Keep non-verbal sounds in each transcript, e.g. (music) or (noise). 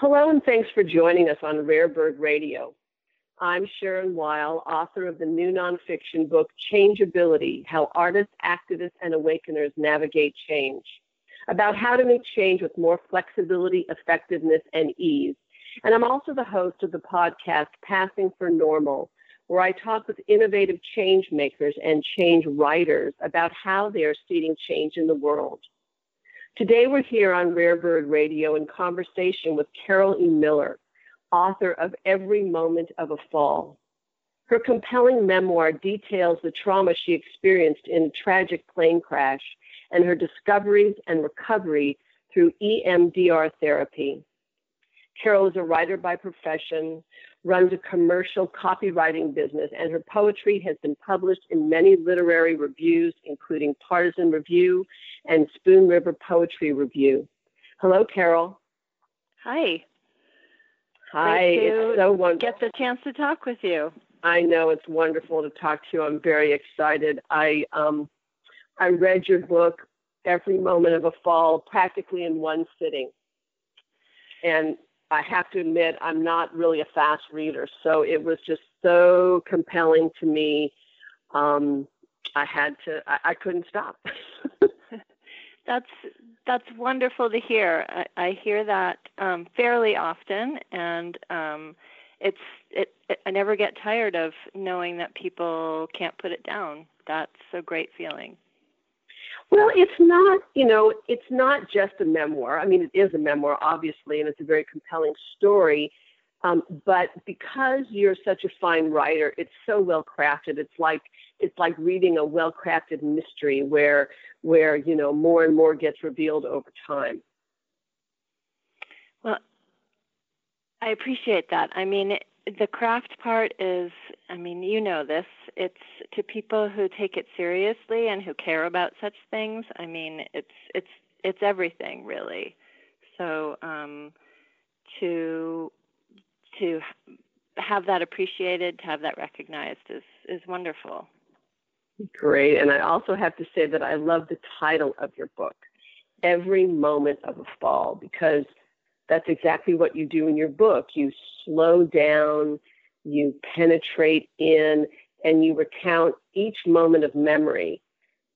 Hello, and thanks for joining us on Rare Bird Radio. I'm Sharon Weil, author of the new nonfiction book, Changeability How Artists, Activists, and Awakeners Navigate Change, about how to make change with more flexibility, effectiveness, and ease. And I'm also the host of the podcast, Passing for Normal, where I talk with innovative change makers and change writers about how they are seeding change in the world. Today we're here on Rare Bird Radio in conversation with Carol E. Miller, author of Every Moment of a Fall. Her compelling memoir details the trauma she experienced in a tragic plane crash and her discoveries and recovery through EMDR therapy. Carol is a writer by profession, runs a commercial copywriting business, and her poetry has been published in many literary reviews, including Partisan Review and Spoon River Poetry Review. Hello, Carol. Hi. Hi. It's so wonderful. Get the chance to talk with you. I know it's wonderful to talk to you. I'm very excited. I um, I read your book every moment of a fall practically in one sitting, and I have to admit, I'm not really a fast reader, so it was just so compelling to me. Um, I had to, I, I couldn't stop. (laughs) that's that's wonderful to hear. I, I hear that um, fairly often, and um, it's it, it. I never get tired of knowing that people can't put it down. That's a great feeling. Well, it's not, you know, it's not just a memoir. I mean, it is a memoir, obviously, and it's a very compelling story. Um, but because you're such a fine writer, it's so well crafted. It's like it's like reading a well crafted mystery where where you know more and more gets revealed over time. Well, I appreciate that. I mean, the craft part is i mean you know this it's to people who take it seriously and who care about such things i mean it's it's it's everything really. So um to to have that appreciated to have that recognized is is wonderful. Great and i also have to say that i love the title of your book every moment of a fall because that's exactly what you do in your book. You slow down, you penetrate in, and you recount each moment of memory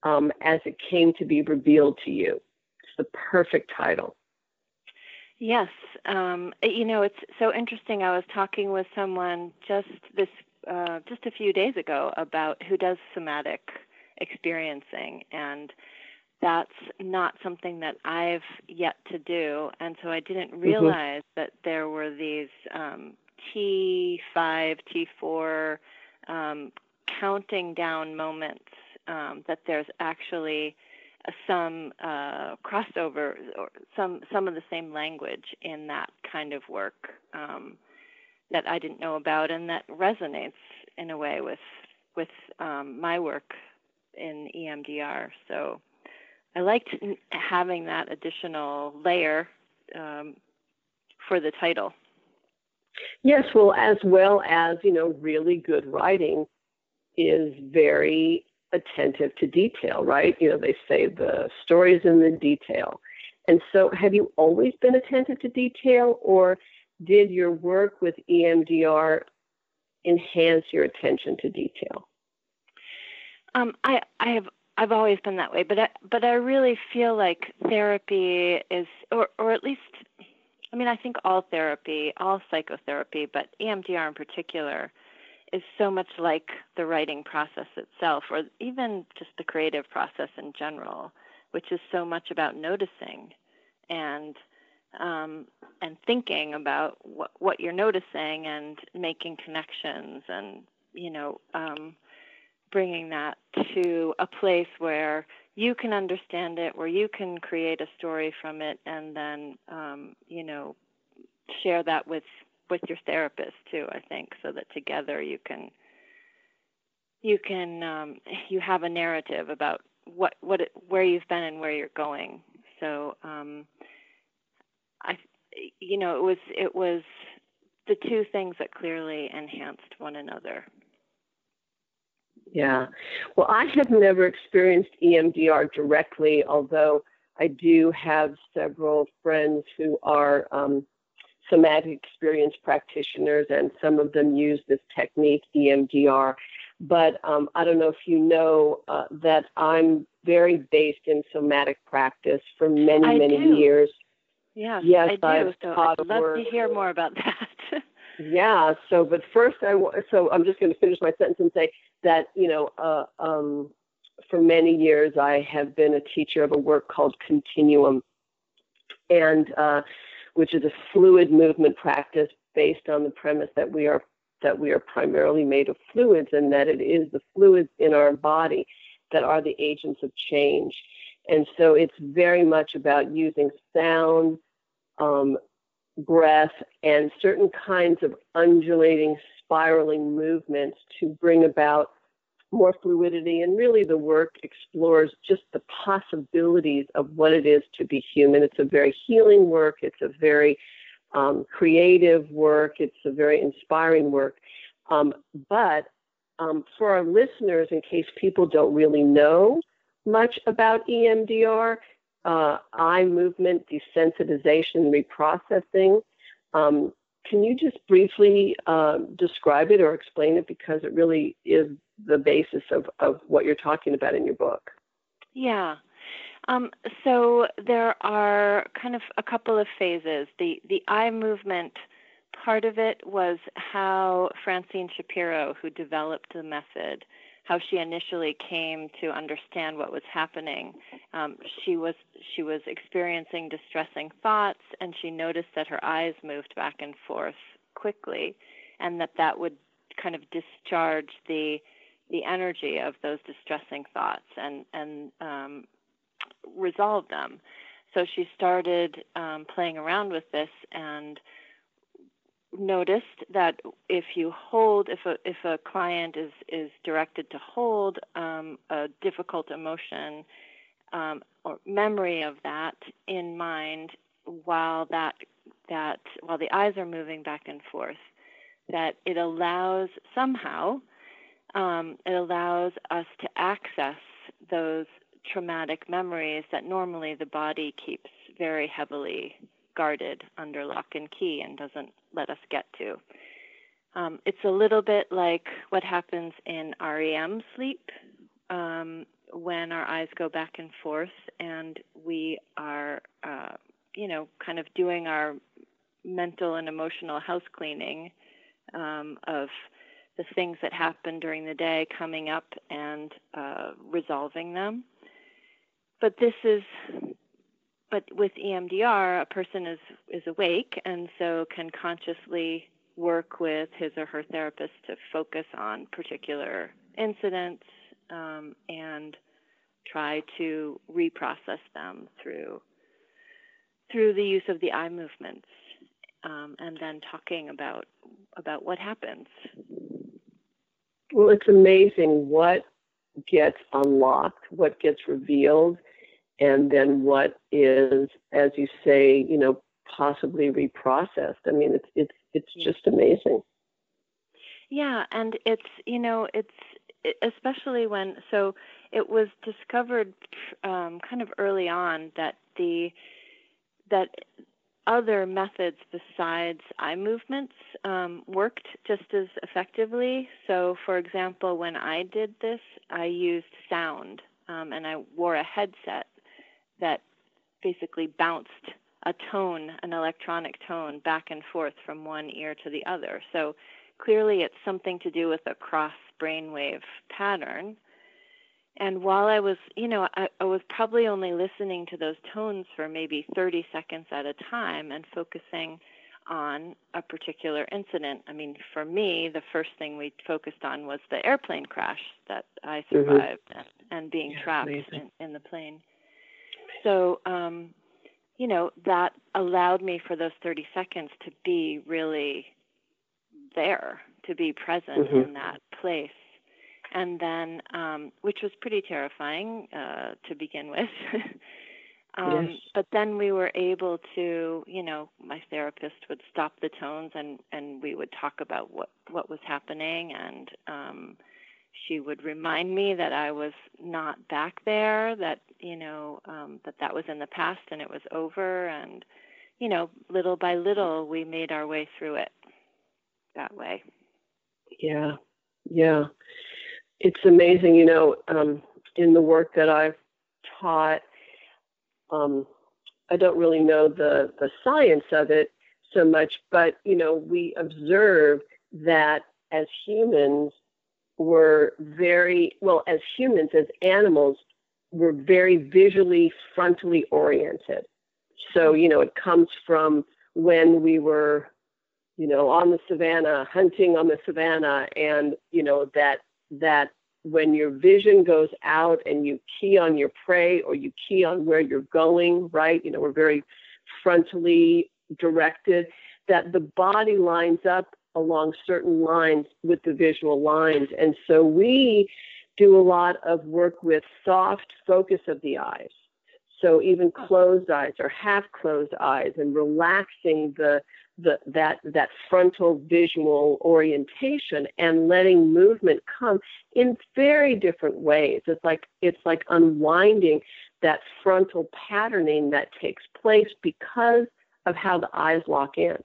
um, as it came to be revealed to you. It's the perfect title. Yes. Um, you know, it's so interesting. I was talking with someone just this uh, just a few days ago about who does somatic experiencing and that's not something that I've yet to do. And so I didn't mm-hmm. realize mm-hmm. that there were these um, T5, T4 um, counting down moments, um, that there's actually some uh, crossover or some, some of the same language in that kind of work um, that I didn't know about and that resonates in a way with, with um, my work in EMDR. So I liked having that additional layer um, for the title. Yes, well, as well as, you know, really good writing is very attentive to detail, right? You know, they say the story is in the detail. And so, have you always been attentive to detail, or did your work with EMDR enhance your attention to detail? Um, I, I have I've always been that way, but I, but I really feel like therapy is, or or at least, I mean, I think all therapy, all psychotherapy, but EMDR in particular, is so much like the writing process itself, or even just the creative process in general, which is so much about noticing, and um, and thinking about what what you're noticing and making connections, and you know. Um, bringing that to a place where you can understand it, where you can create a story from it, and then um, you know share that with with your therapist too. I think so that together you can you can um, you have a narrative about what what it, where you've been and where you're going. So um, I you know it was it was the two things that clearly enhanced one another. Yeah. Well, I have never experienced EMDR directly, although I do have several friends who are um, somatic experience practitioners, and some of them use this technique, EMDR. But um, I don't know if you know uh, that I'm very based in somatic practice for many, I many do. years. Yes, Yes, I do. I've so I'd love work. to hear more about that. Yeah. So, but first, I so I'm just going to finish my sentence and say that you know, uh, um, for many years, I have been a teacher of a work called Continuum, and uh, which is a fluid movement practice based on the premise that we are that we are primarily made of fluids, and that it is the fluids in our body that are the agents of change. And so, it's very much about using sound. Um, breath and certain kinds of undulating, spiraling movements to bring about more fluidity. And really, the work explores just the possibilities of what it is to be human. It's a very healing work, it's a very um, creative work, it's a very inspiring work. Um, but um, for our listeners, in case people don't really know much about EMDR, uh, eye movement desensitization reprocessing. Um, can you just briefly uh, describe it or explain it because it really is the basis of, of what you're talking about in your book? Yeah. Um, so there are kind of a couple of phases. The the eye movement part of it was how Francine Shapiro, who developed the method, how she initially came to understand what was happening. Um, she was she was experiencing distressing thoughts, and she noticed that her eyes moved back and forth quickly, and that that would kind of discharge the the energy of those distressing thoughts and and um, resolve them. So she started um, playing around with this and noticed that if you hold, if a if a client is is directed to hold um, a difficult emotion um, or memory of that in mind, while that that while the eyes are moving back and forth, that it allows somehow um, it allows us to access those traumatic memories that normally the body keeps very heavily guarded under lock and key and doesn't let us get to. Um, it's a little bit like what happens in REM sleep um, when our eyes go back and forth and we are, uh, you know, kind of doing our mental and emotional house cleaning um, of the things that happen during the day, coming up and uh, resolving them. But this is but with EMDR, a person is is awake and so can consciously work with his or her therapist to focus on particular incidents um, and try to reprocess them through through the use of the eye movements um, and then talking about about what happens. Well, it's amazing what gets unlocked, what gets revealed, and then what is, as you say, you know, possibly reprocessed. I mean, it's it's it's just amazing. Yeah, and it's you know it's especially when so it was discovered um, kind of early on that the that other methods besides eye movements um, worked just as effectively. So, for example, when I did this, I used sound um, and I wore a headset that basically bounced a tone, an electronic tone, back and forth from one ear to the other. So clearly it's something to do with a cross brainwave pattern. And while I was, you know, I, I was probably only listening to those tones for maybe 30 seconds at a time and focusing on a particular incident. I mean, for me, the first thing we focused on was the airplane crash that I survived mm-hmm. and, and, being yeah, trapped in, in the plane so um, you know that allowed me for those 30 seconds to be really there to be present mm-hmm. in that place and then um, which was pretty terrifying uh, to begin with (laughs) um, yes. but then we were able to you know my therapist would stop the tones and and we would talk about what what was happening and um, she would remind me that I was not back there, that you know um, that that was in the past and it was over, and you know, little by little, we made our way through it that way. Yeah, yeah. It's amazing, you know, um, in the work that I've taught, um, I don't really know the, the science of it so much, but, you know, we observe that as humans, we're very, well, as humans, as animals, we're very visually, frontally oriented. So, you know, it comes from when we were, you know, on the savannah, hunting on the savannah, and, you know, that, that when your vision goes out and you key on your prey or you key on where you're going, right? You know, we're very frontally directed, that the body lines up along certain lines with the visual lines. And so we do a lot of work with soft focus of the eyes. So even oh. closed eyes or half closed eyes and relaxing the, the that that frontal visual orientation and letting movement come in very different ways. It's like it's like unwinding that frontal patterning that takes place because of how the eyes lock in.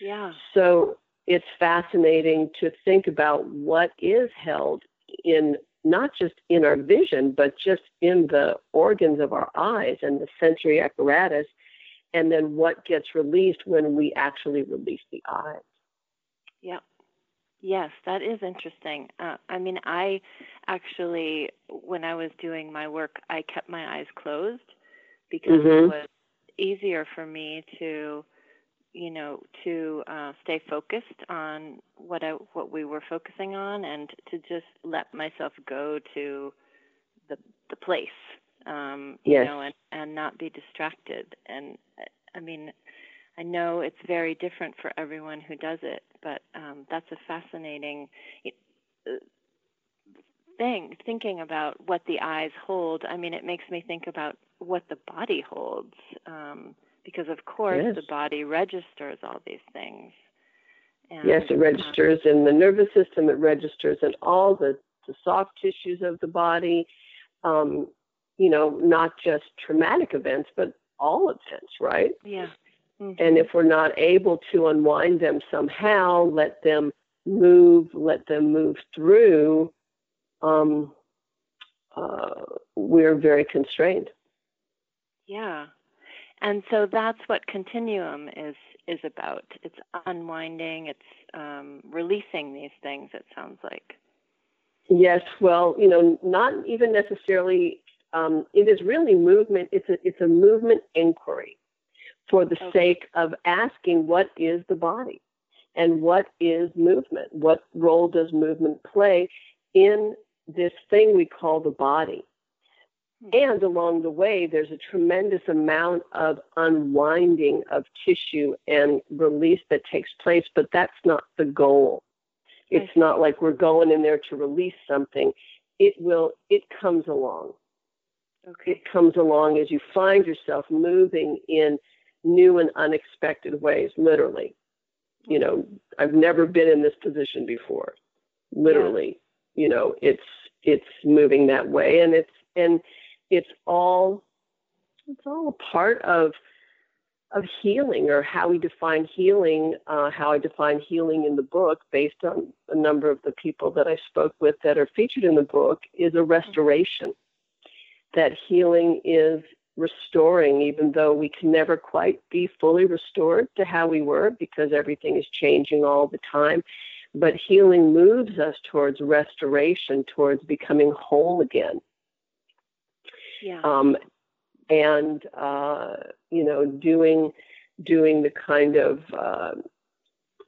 Yeah. So it's fascinating to think about what is held in not just in our vision, but just in the organs of our eyes and the sensory apparatus, and then what gets released when we actually release the eyes. Yeah. Yes, that is interesting. Uh, I mean, I actually, when I was doing my work, I kept my eyes closed because mm-hmm. it was easier for me to you know, to uh, stay focused on what I what we were focusing on, and to just let myself go to the the place, um, you know, and and not be distracted. And I mean, I know it's very different for everyone who does it, but um, that's a fascinating uh, thing. Thinking about what the eyes hold. I mean, it makes me think about what the body holds. Um, because of course yes. the body registers all these things. And, yes, it registers uh, in the nervous system. It registers in all the, the soft tissues of the body. Um, you know, not just traumatic events, but all events, right? Yeah. Mm-hmm. And if we're not able to unwind them somehow, let them move, let them move through, um, uh, we're very constrained. Yeah, and so that's what continuum is is about. It's unwinding. It's um, releasing these things. It sounds like. Yes, well, you know, not even necessarily. Um, it is really movement. It's a it's a movement inquiry, for the okay. sake of asking what is the body, and what is movement. What role does movement play in this thing we call the body? And along the way, there's a tremendous amount of unwinding of tissue and release that takes place, but that's not the goal. It's not like we're going in there to release something. It will, it comes along. Okay. It comes along as you find yourself moving in new and unexpected ways, literally. You know, I've never been in this position before. Literally, yeah. you know, it's it's moving that way and it's and it's all it's all a part of of healing or how we define healing, uh, how I define healing in the book based on a number of the people that I spoke with that are featured in the book is a restoration. That healing is restoring, even though we can never quite be fully restored to how we were because everything is changing all the time. But healing moves us towards restoration, towards becoming whole again. Yeah. Um, and uh, you know, doing doing the kind of uh,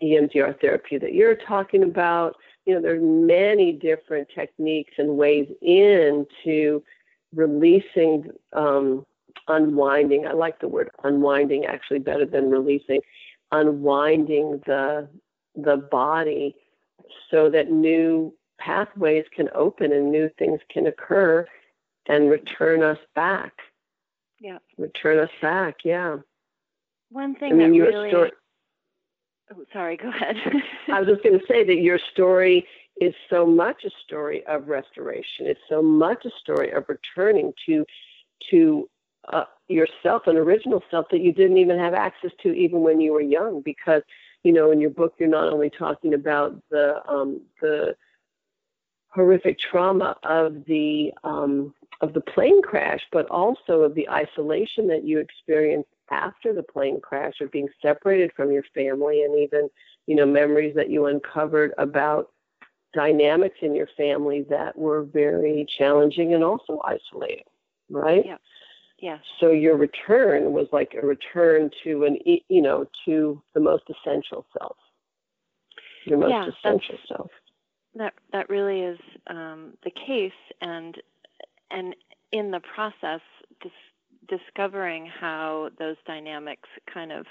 EMDR therapy that you're talking about. You know, there's many different techniques and ways into releasing, um, unwinding. I like the word unwinding actually better than releasing. Unwinding the the body so that new pathways can open and new things can occur and return us back. Yeah. Return us back. Yeah. One thing I mean, that really. Story... Oh, sorry. Go ahead. (laughs) I was just going to say that your story is so much a story of restoration. It's so much a story of returning to to uh, yourself, an original self that you didn't even have access to even when you were young. Because you know, in your book, you're not only talking about the um, the horrific trauma of the um, of the plane crash, but also of the isolation that you experienced after the plane crash, of being separated from your family, and even you know memories that you uncovered about dynamics in your family that were very challenging and also isolating, right? Yeah. Yeah. So your return was like a return to an, you know, to the most essential self. Your most yeah, essential self. That that really is um, the case, and and in the process, dis- discovering how those dynamics kind of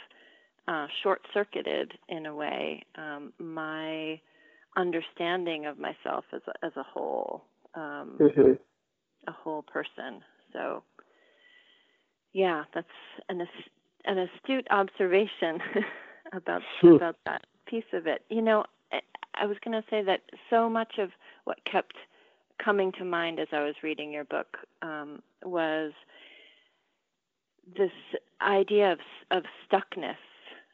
uh, short circuited in a way um, my understanding of myself as a, as a whole, um, mm-hmm. a whole person. So, yeah, that's an an astute observation (laughs) about hmm. about that piece of it. You know, I, was going to say that so much of what kept coming to mind as I was reading your book um, was this idea of of stuckness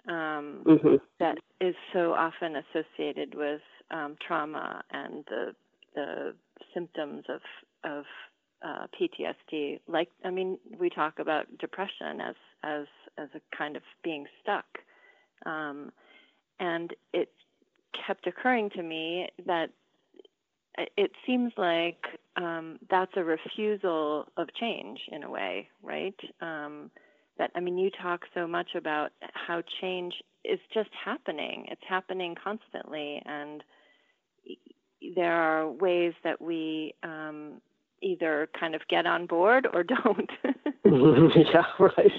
um, mm-hmm. that is so often associated with um, trauma and the the symptoms of of uh, PTSD. Like, I mean, we talk about depression as as as a kind of being stuck, um, and it kept occurring to me that it seems like um, that's a refusal of change in a way, right? Um, that I mean, you talk so much about how change is just happening. It's happening constantly, and there are ways that we um, either kind of get on board or (laughs) don't. (laughs) yeah, right.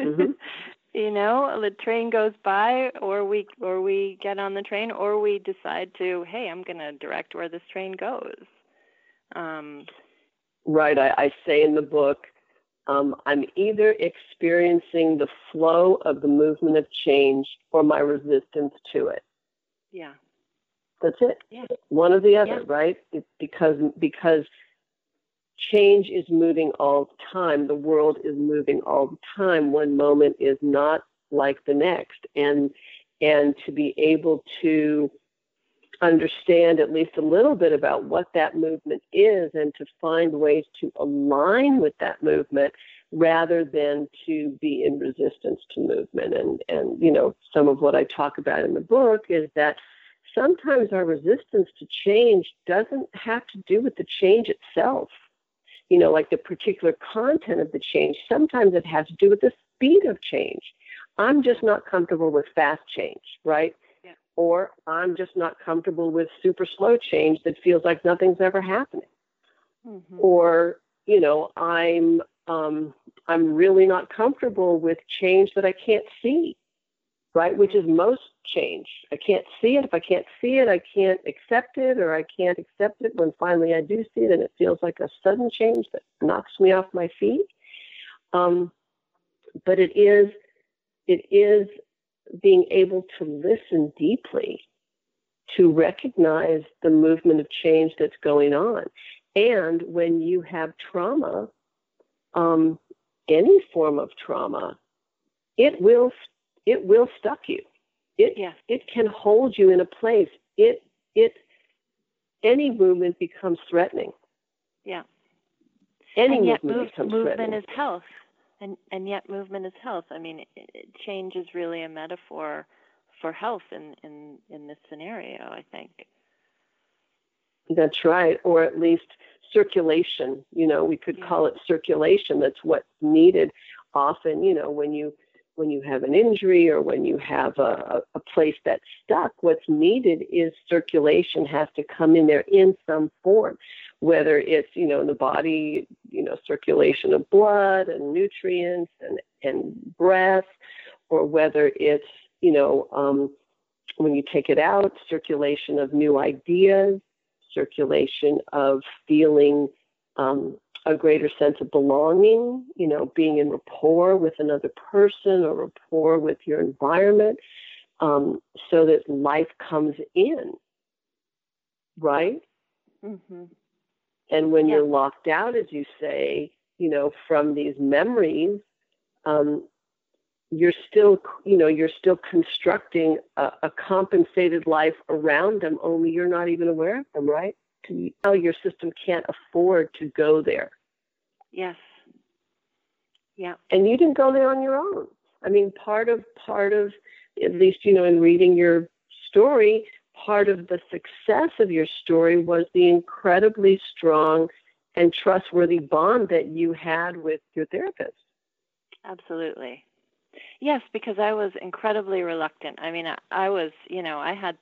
Mm-hmm. (laughs) you know, the train goes by, or we or we get on the train, or we decide to, hey, I'm going to direct where this train goes. Um, right. I, I say in the book, um, I'm either experiencing the flow of the movement of change or my resistance to it. Yeah. That's it. Yeah. One or the other, yeah. right? It's because because change is moving all the time. The world is moving all the time. One moment is not like the next. And and to be able to understand at least a little bit about what that movement is and to find ways to align with that movement rather than to be in resistance to movement and and you know some of what I talk about in the book is that sometimes our resistance to change doesn't have to do with the change itself. You know, like the particular content of the change. Sometimes it has to do with the speed of change. I'm just not comfortable with fast change, right? Yeah. Or I'm just not comfortable with super slow change that feels like nothing's ever happening. Mm-hmm. Or, you know, I'm um, I'm really not comfortable with change that I can't see right? Which is most change. I can't see it. If I can't see it, I can't accept it, or I can't accept it when finally I do see it and it feels like a sudden change that knocks me off my feet. Um, but it is, it is being able to listen deeply to recognize the movement of change that's going on. And when you have trauma, um, any form of trauma, it will it will stuck you. It yes. it can hold you in a place. It it any movement becomes threatening. Yeah. Any and yet movement, move, movement is health, and and yet movement is health. I mean, it, change is really a metaphor for health in in in this scenario. I think. That's right, or at least circulation. You know, we could yeah. call it circulation. That's what's needed. Often, you know, when you when you have an injury or when you have a, a place that's stuck, what's needed is circulation has to come in there in some form, whether it's, you know, in the body, you know, circulation of blood and nutrients and, and breath, or whether it's, you know, um, when you take it out, circulation of new ideas, circulation of feeling um, a greater sense of belonging, you know, being in rapport with another person or rapport with your environment, um, so that life comes in, right? Mm-hmm. And when yeah. you're locked out, as you say, you know, from these memories, um, you're still, you know, you're still constructing a, a, compensated life around them, only you're not even aware of them, right? Now your system can't afford to go there. Yes. Yeah. And you didn't go there on your own. I mean, part of part of at least you know in reading your story, part of the success of your story was the incredibly strong and trustworthy bond that you had with your therapist. Absolutely. Yes, because I was incredibly reluctant. I mean, I, I was, you know, I had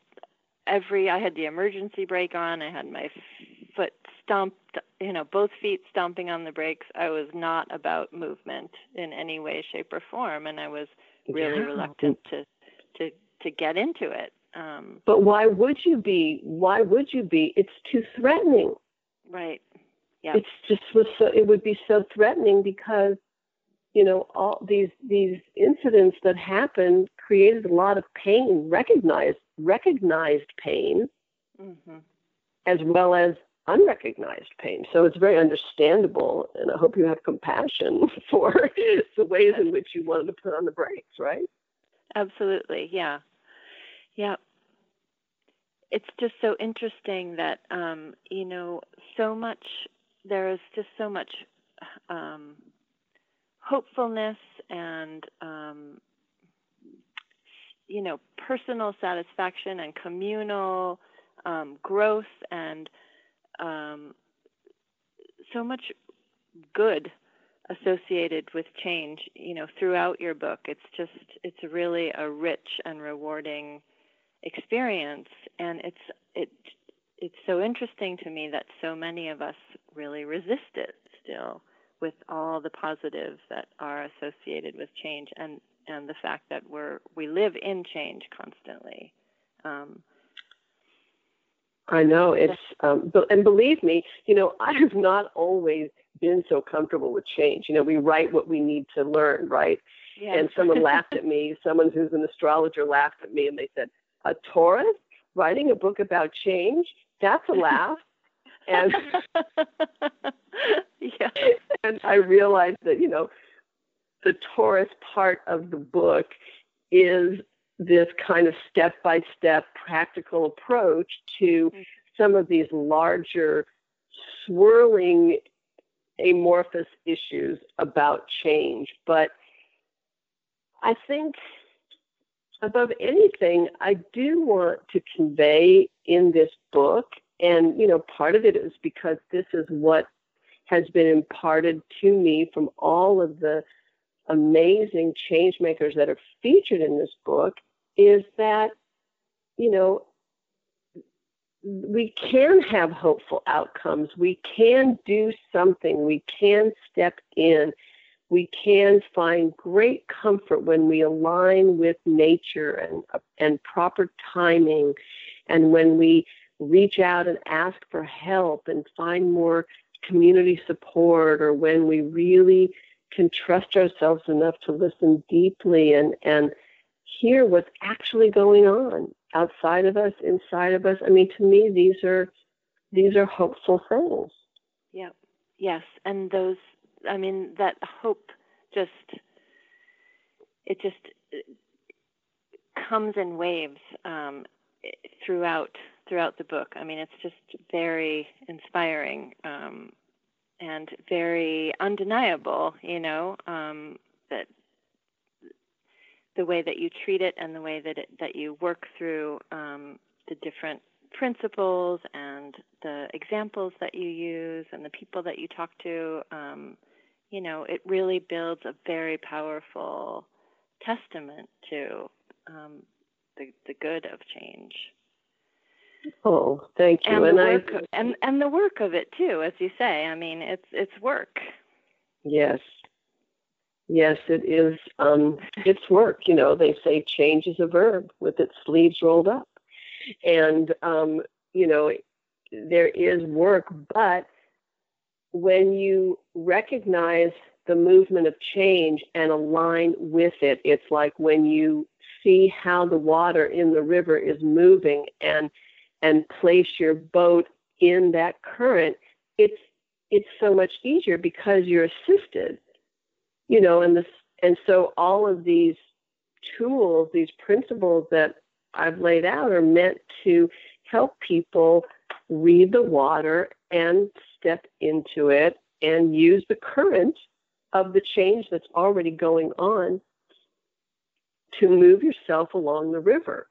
every, I had the emergency brake on, I had my foot stumped, you know, both feet stomping on the brakes. I was not about movement in any way, shape, or form, and I was really yeah. reluctant to to to get into it. Um, but why would you be? Why would you be? It's too threatening. Right. Yeah. It's just was so. It would be so threatening because you know all these these incidents that happened created a lot of pain recognized recognized pain mm-hmm. as well as unrecognized pain. So it's very understandable and i hope you have compassion (laughs) for (laughs) the ways in which you wanted to put on the brakes right? Absolutely yeah. Yeah. It's just so interesting that um you know so much there is just so much um hopefulness and um, you know personal satisfaction and communal um, growth and um, so much good associated with change you know throughout your book. It's just it's really a rich and rewarding experience. And it's it it's so interesting to me that so many of us really resist it still with all the positives that are associated with change. And and the fact that we're we live in change constantly. Um, I know it's, um, and believe me, you know, I have not always been so comfortable with change. You know, we write what we need to learn, right? Yes. And someone (laughs) laughed at me. Someone who's an astrologer laughed at me, and they said, "A Taurus writing a book about change? That's a laugh." (laughs) and yeah. (laughs) and I realized that you know the Taurus part of the book is this kind of step by step practical approach to some of these larger swirling amorphous issues about change. But I think above anything, I do want to convey in this book and, you know, part of it is because this is what has been imparted to me from all of the amazing change makers that are featured in this book is that, you know, we can have hopeful outcomes. We can do something. We can step in. We can find great comfort when we align with nature and, and proper timing and when we reach out and ask for help and find more community support or when we really can trust ourselves enough to listen deeply and and hear what's actually going on outside of us inside of us. I mean to me these are these are hopeful things. Yeah yes. And those i mean that hope just it just comes in waves um, throughout throughout the book. I mean, it's just very inspiring um, and very undeniable. You know um, that the way that you treat it and the way that it, that you work through um, the different principles and the examples that you use and the people that you talk to. Um, you know, it really builds a very powerful testament to um, the the good of change. Oh, thank you. And, and the work, I, and and the work of it too, as you say. I mean, it's it's work. Yes. Yes, it is. Um, it's work. You know, they say change is a verb with its sleeves rolled up, and um, you know, there is work. But when you recognize the movement of change and align with it, it's like when you see how the water in the river is moving and and place your boat in that current, it's it's so much easier because you're assisted, you know, and this, and so all of these tools, these principles that I've laid out are meant to help people read the water and step into it and use the current of the change that's already going on to move yourself along the river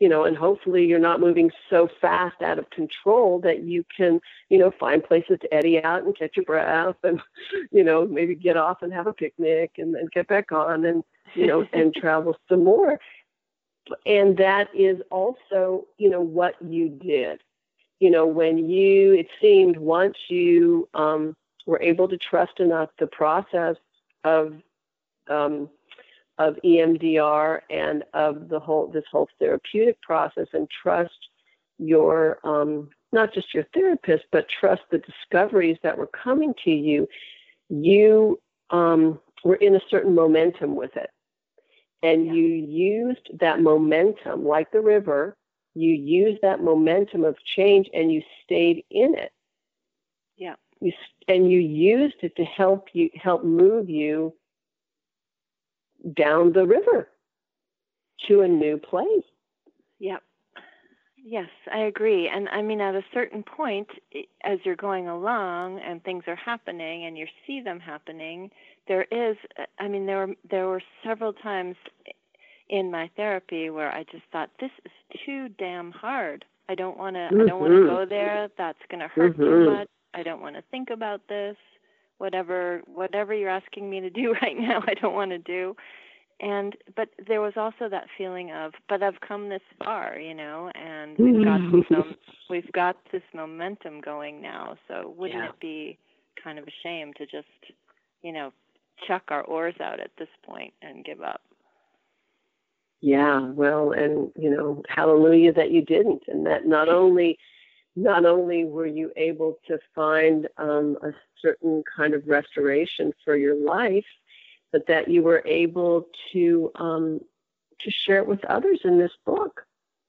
you know and hopefully you're not moving so fast out of control that you can you know find places to eddy out and catch your breath and (laughs) you know maybe get off and have a picnic and then get back on and you know (laughs) and travel some more. And that is also you know what you did. You know when you it seemed once you um, were able to trust enough the process of um, of EMDR and of the whole this whole therapeutic process and trust your um, not just your therapist but trust the discoveries that were coming to you you um, were in a certain momentum with it. And yeah. you used that momentum like the river you used that momentum of change and you stayed in it. Yeah. You, and you used it to help you help move you down the river to a new place. Yep. Yes i agree. And i mean at a certain point as you're going along and things are happening and you see them happening there is i mean there were there were several times in my therapy where i just thought this is too damn hard. I don't want to mm-hmm. i don't want to go there. That's going to hurt mm-hmm. too much. I don't want to think about this whatever whatever you're asking me to do (laughs) right now i don't want to do and but there was also that feeling of but i've come this far you know and we've got mm-hmm. some we've got this momentum going now so wouldn't yeah. it be kind of a shame to just you know chuck our oars out at this point and give up. Yeah, well, and you know, hallelujah that you didn't, and that not only not only were you able to find um, a certain kind of restoration for your life, but that you were able to um, to share it with others in this book.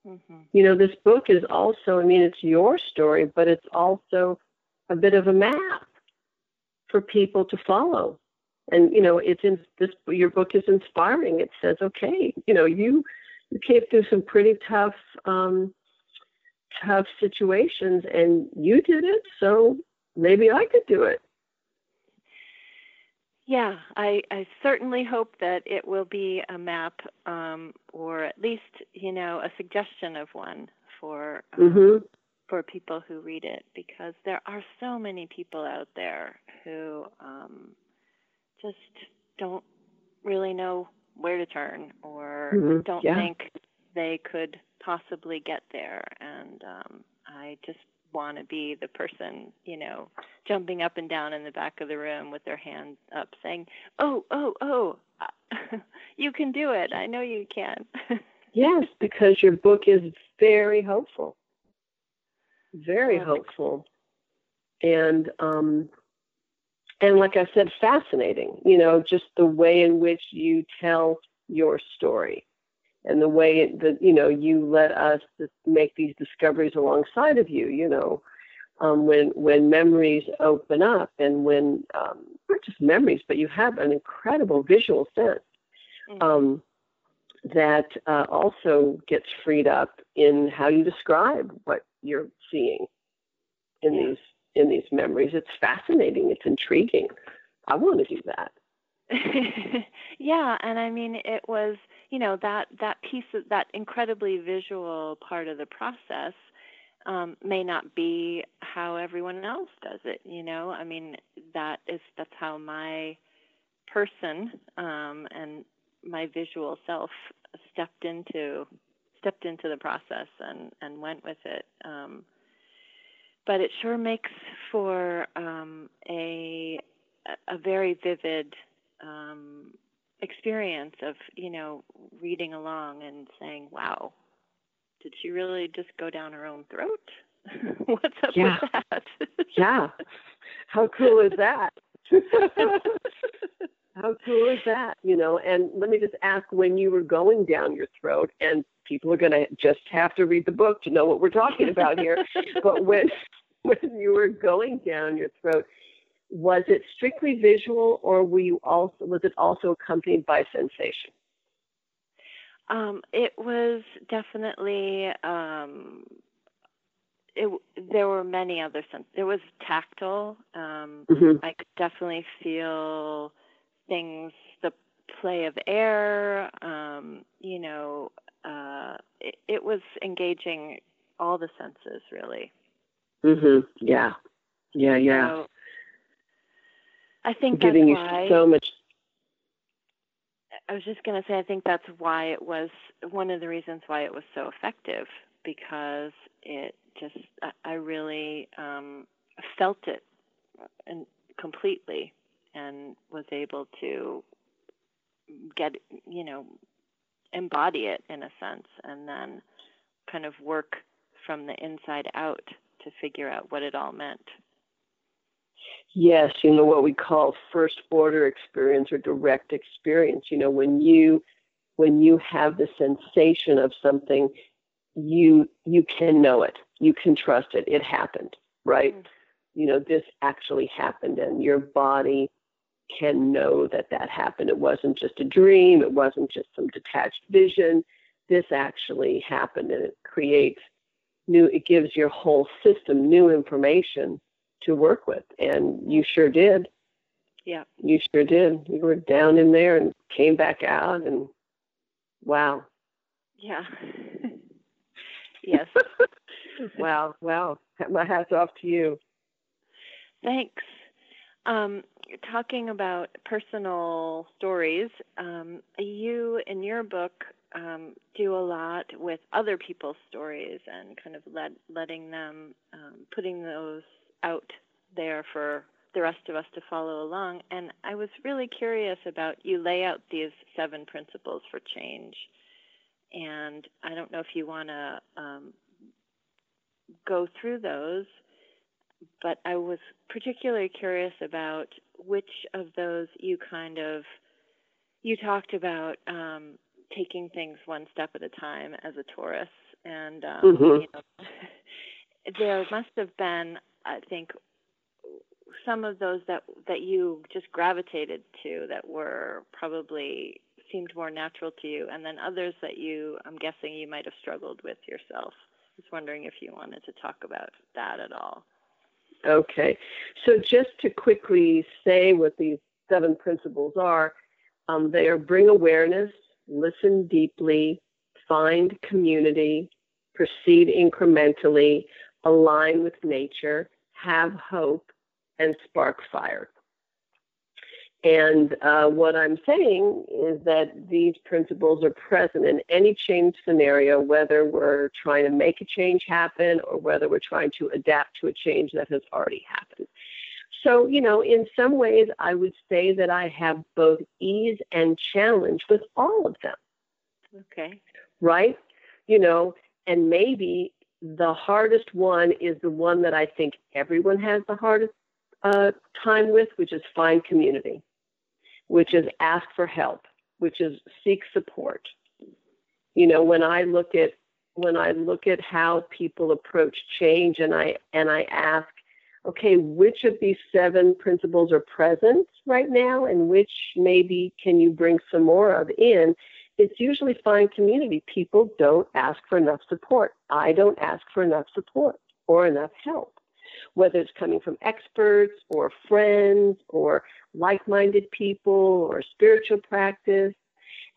Mm-hmm. You know, this book is also, I mean, it's your story, but it's also a bit of a map for people to follow and you know it's in this your book is inspiring it says okay you know you you came through some pretty tough um tough situations and you did it so maybe i could do it yeah i i certainly hope that it will be a map um or at least you know a suggestion of one for um, mm-hmm. for people who read it because there are so many people out there who um just don't really know where to turn or mm-hmm. don't yeah. think they could possibly get there. And um, I just want to be the person, you know, jumping up and down in the back of the room with their hands up saying, Oh, oh, oh, (laughs) you can do it. I know you can. (laughs) yes, because your book is very hopeful. Very hopeful. And um, and like I said, fascinating. You know, just the way in which you tell your story, and the way that you know you let us make these discoveries alongside of you. You know, um, when when memories open up, and when um, not just memories, but you have an incredible visual sense. Mm-hmm. Um, that uh, also gets freed up in how you describe what you're seeing in yeah. these in these memories. It's fascinating. It's intriguing. I want to do that. (laughs) yeah, and I mean it was, you know, that that piece of that incredibly visual part of the process um, may not be how everyone else does it. You know, I mean that is that's how my person um, and my visual self stepped into stepped into the process and and went with it. Um, but it sure makes for um, a a very vivid um, experience of you know reading along and saying, "Wow, did she really just go down her own throat? (laughs) What's up yeah. with that?" (laughs) yeah, how cool is that? (laughs) how cool is that? You know, and let me just ask: when you were going down your throat, and people are going to just have to read the book to know what we're talking about here. but when when you were going down your throat, was it strictly visual, or were you also was it also accompanied by sensation? Um, it was definitely. Um, it, there were many other senses There was tactile. Um, mm-hmm. I could definitely feel things, the play of air. Um, you know, uh, it, it was engaging all the senses really. Mhm. Yeah. Yeah. Yeah. So, I think giving you why, so much. I was just going to say, I think that's why it was one of the reasons why it was so effective because it just, I really um, felt it and completely and was able to get, you know, embody it in a sense and then kind of work from the inside out to figure out what it all meant. Yes, you know what we call first order experience or direct experience. You know, when you when you have the sensation of something, you you can know it. You can trust it. It happened, right? Mm-hmm. You know, this actually happened and your body can know that that happened. It wasn't just a dream, it wasn't just some detached vision. This actually happened and it creates new it gives your whole system new information to work with. And you sure did. Yeah. You sure did. You were down in there and came back out and wow. Yeah. (laughs) yes. (laughs) wow. Wow. My hat's off to you. Thanks. Um, talking about personal stories, um, you in your book um, do a lot with other people's stories and kind of let, letting them, um, putting those out there for the rest of us to follow along. And I was really curious about you lay out these seven principles for change. And I don't know if you want to um, go through those, but I was particularly curious about which of those you kind of you talked about um, taking things one step at a time as a Taurus, and um, mm-hmm. you know, (laughs) there must have been I think some of those that that you just gravitated to that were probably seemed more natural to you, and then others that you I'm guessing you might have struggled with yourself. I was wondering if you wanted to talk about that at all. Okay, so just to quickly say what these seven principles are, um, they are bring awareness, listen deeply, find community, proceed incrementally, align with nature, have hope, and spark fire. And uh, what I'm saying is that these principles are present in any change scenario, whether we're trying to make a change happen or whether we're trying to adapt to a change that has already happened. So, you know, in some ways, I would say that I have both ease and challenge with all of them. Okay. Right? You know, and maybe the hardest one is the one that I think everyone has the hardest uh, time with, which is find community, which is ask for help, which is seek support. You know, when I look at when I look at how people approach change, and I and I ask, okay, which of these seven principles are present right now, and which maybe can you bring some more of in? It's usually find community. People don't ask for enough support. I don't ask for enough support or enough help, whether it's coming from experts or friends or like minded people or spiritual practice.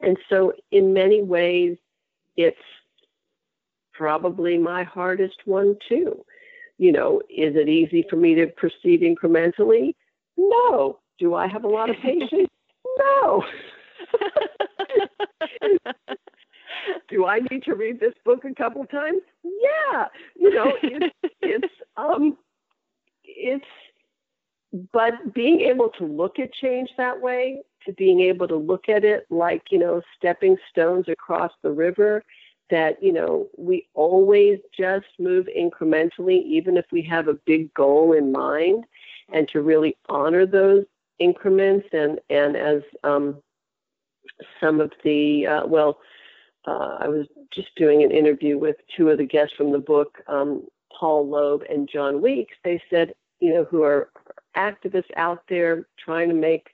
And so, in many ways, it's probably my hardest one too. You know, is it easy for me to proceed incrementally? No. Do I have a lot of patience? no. (laughs) (laughs) Do I need to read this book a couple times? Yeah. You know, it's it's um it's but being able to look at change that way, to being able to look at it like, you know, stepping stones across the river, that, you know, we always just move incrementally, even if we have a big goal in mind, and to really honor those increments and, and as um, some of the, uh, well, uh, I was just doing an interview with two of the guests from the book, um, Paul Loeb and John Weeks. They said, you know, who are activists out there trying to make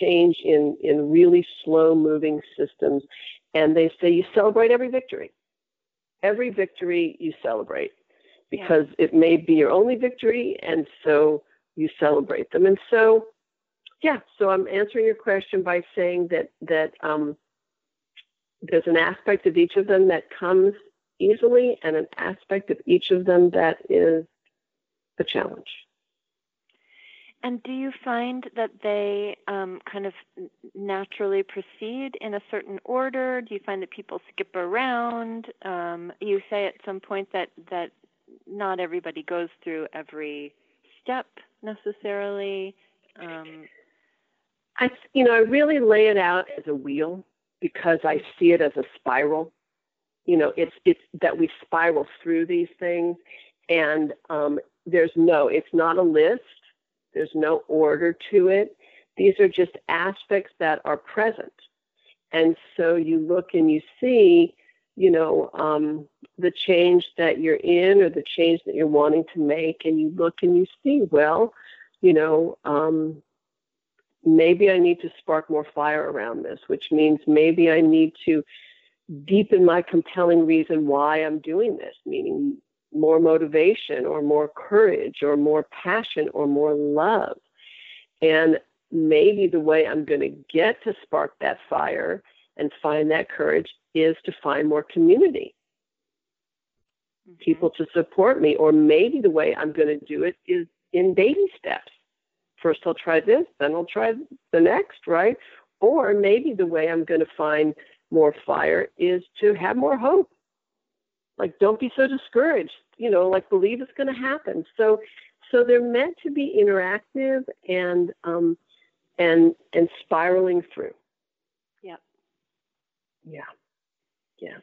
change in, in really slow moving systems. And they say you celebrate every victory. Every victory you celebrate because yeah. it may be your only victory. And so you celebrate them. And so, yeah, so I'm answering your question by saying that, that, um, there's an aspect of each of them that comes easily and an aspect of each of them that is a challenge. And do you find that they um, kind of naturally proceed in a certain order? Do you find that people skip around? Um, you say at some point that that not everybody goes through every step necessarily. Um, I, you know, I really lay it out as a wheel because I see it as a spiral. You know, it's it's that we spiral through these things, and um, there's no, it's not a list. There's no order to it. These are just aspects that are present, and so you look and you see, you know, um, the change that you're in or the change that you're wanting to make, and you look and you see, well, you know, um, maybe I need to spark more fire around this, which means maybe I need to deepen my compelling reason why I'm doing this, meaning more motivation or more courage or more passion or more love. And maybe the way I'm going to get to spark that fire and find that courage is to find more community, mm-hmm. people to support me. Or maybe the way I'm going to do it is in baby steps first I'll try this, then I'll try the next, right? Or maybe the way I'm going to find more fire is to have more hope. Like, don't be so discouraged. You know, like believe it's going to happen. So, so they're meant to be interactive and um, and and spiraling through. Yeah. Yeah. Yeah.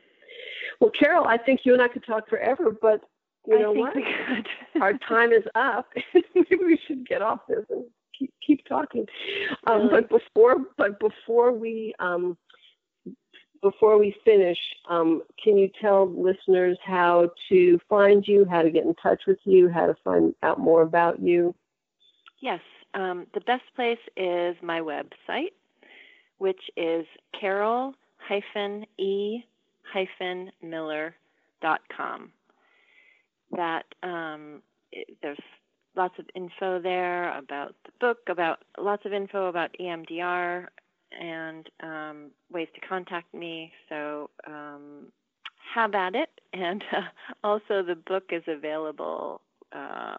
Well, Carol, I think you and I could talk forever, but you know what? Our time is up. (laughs) Maybe we should get off this and keep, keep talking. Um, but before, but before we um, before we finish, um, can you tell listeners how to find you, how to get in touch with you, how to find out more about you? Yes, um, the best place is my website, which is carol e miller.com that um, there's lots of info there about the book, about lots of info about EMDR, and um, ways to contact me. So um, have at it. (laughs) And uh, also, the book is available uh,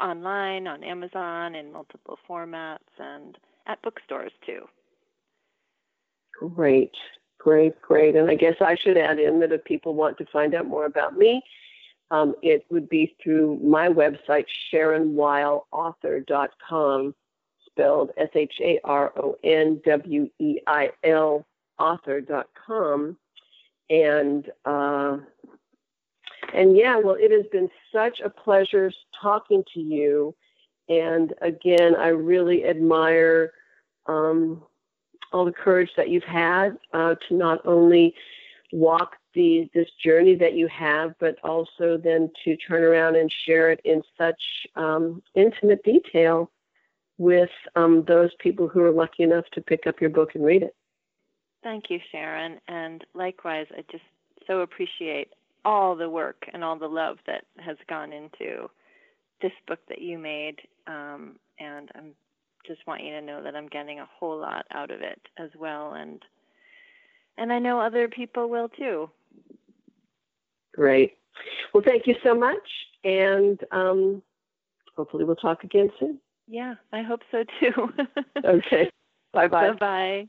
online on Amazon in multiple formats and at bookstores too. Great, great, great. And I guess I should add in that if people want to find out more about me, um, it would be through my website, SharonWeil.author.com, spelled S H A R O N W E I L author.com. And uh, and yeah, well, it has been such a pleasure talking to you. And again, I really admire um, all the courage that you've had uh, to not only walk the this journey that you have, but also then to turn around and share it in such um, intimate detail with um, those people who are lucky enough to pick up your book and read it. Thank you, Sharon, and likewise, I just so appreciate all the work and all the love that has gone into this book that you made, um, and I just want you to know that I'm getting a whole lot out of it as well, and and I know other people will too. Great. Well, thank you so much, and um, hopefully we'll talk again soon. Yeah, I hope so too. (laughs) okay. Bye bye. Bye bye.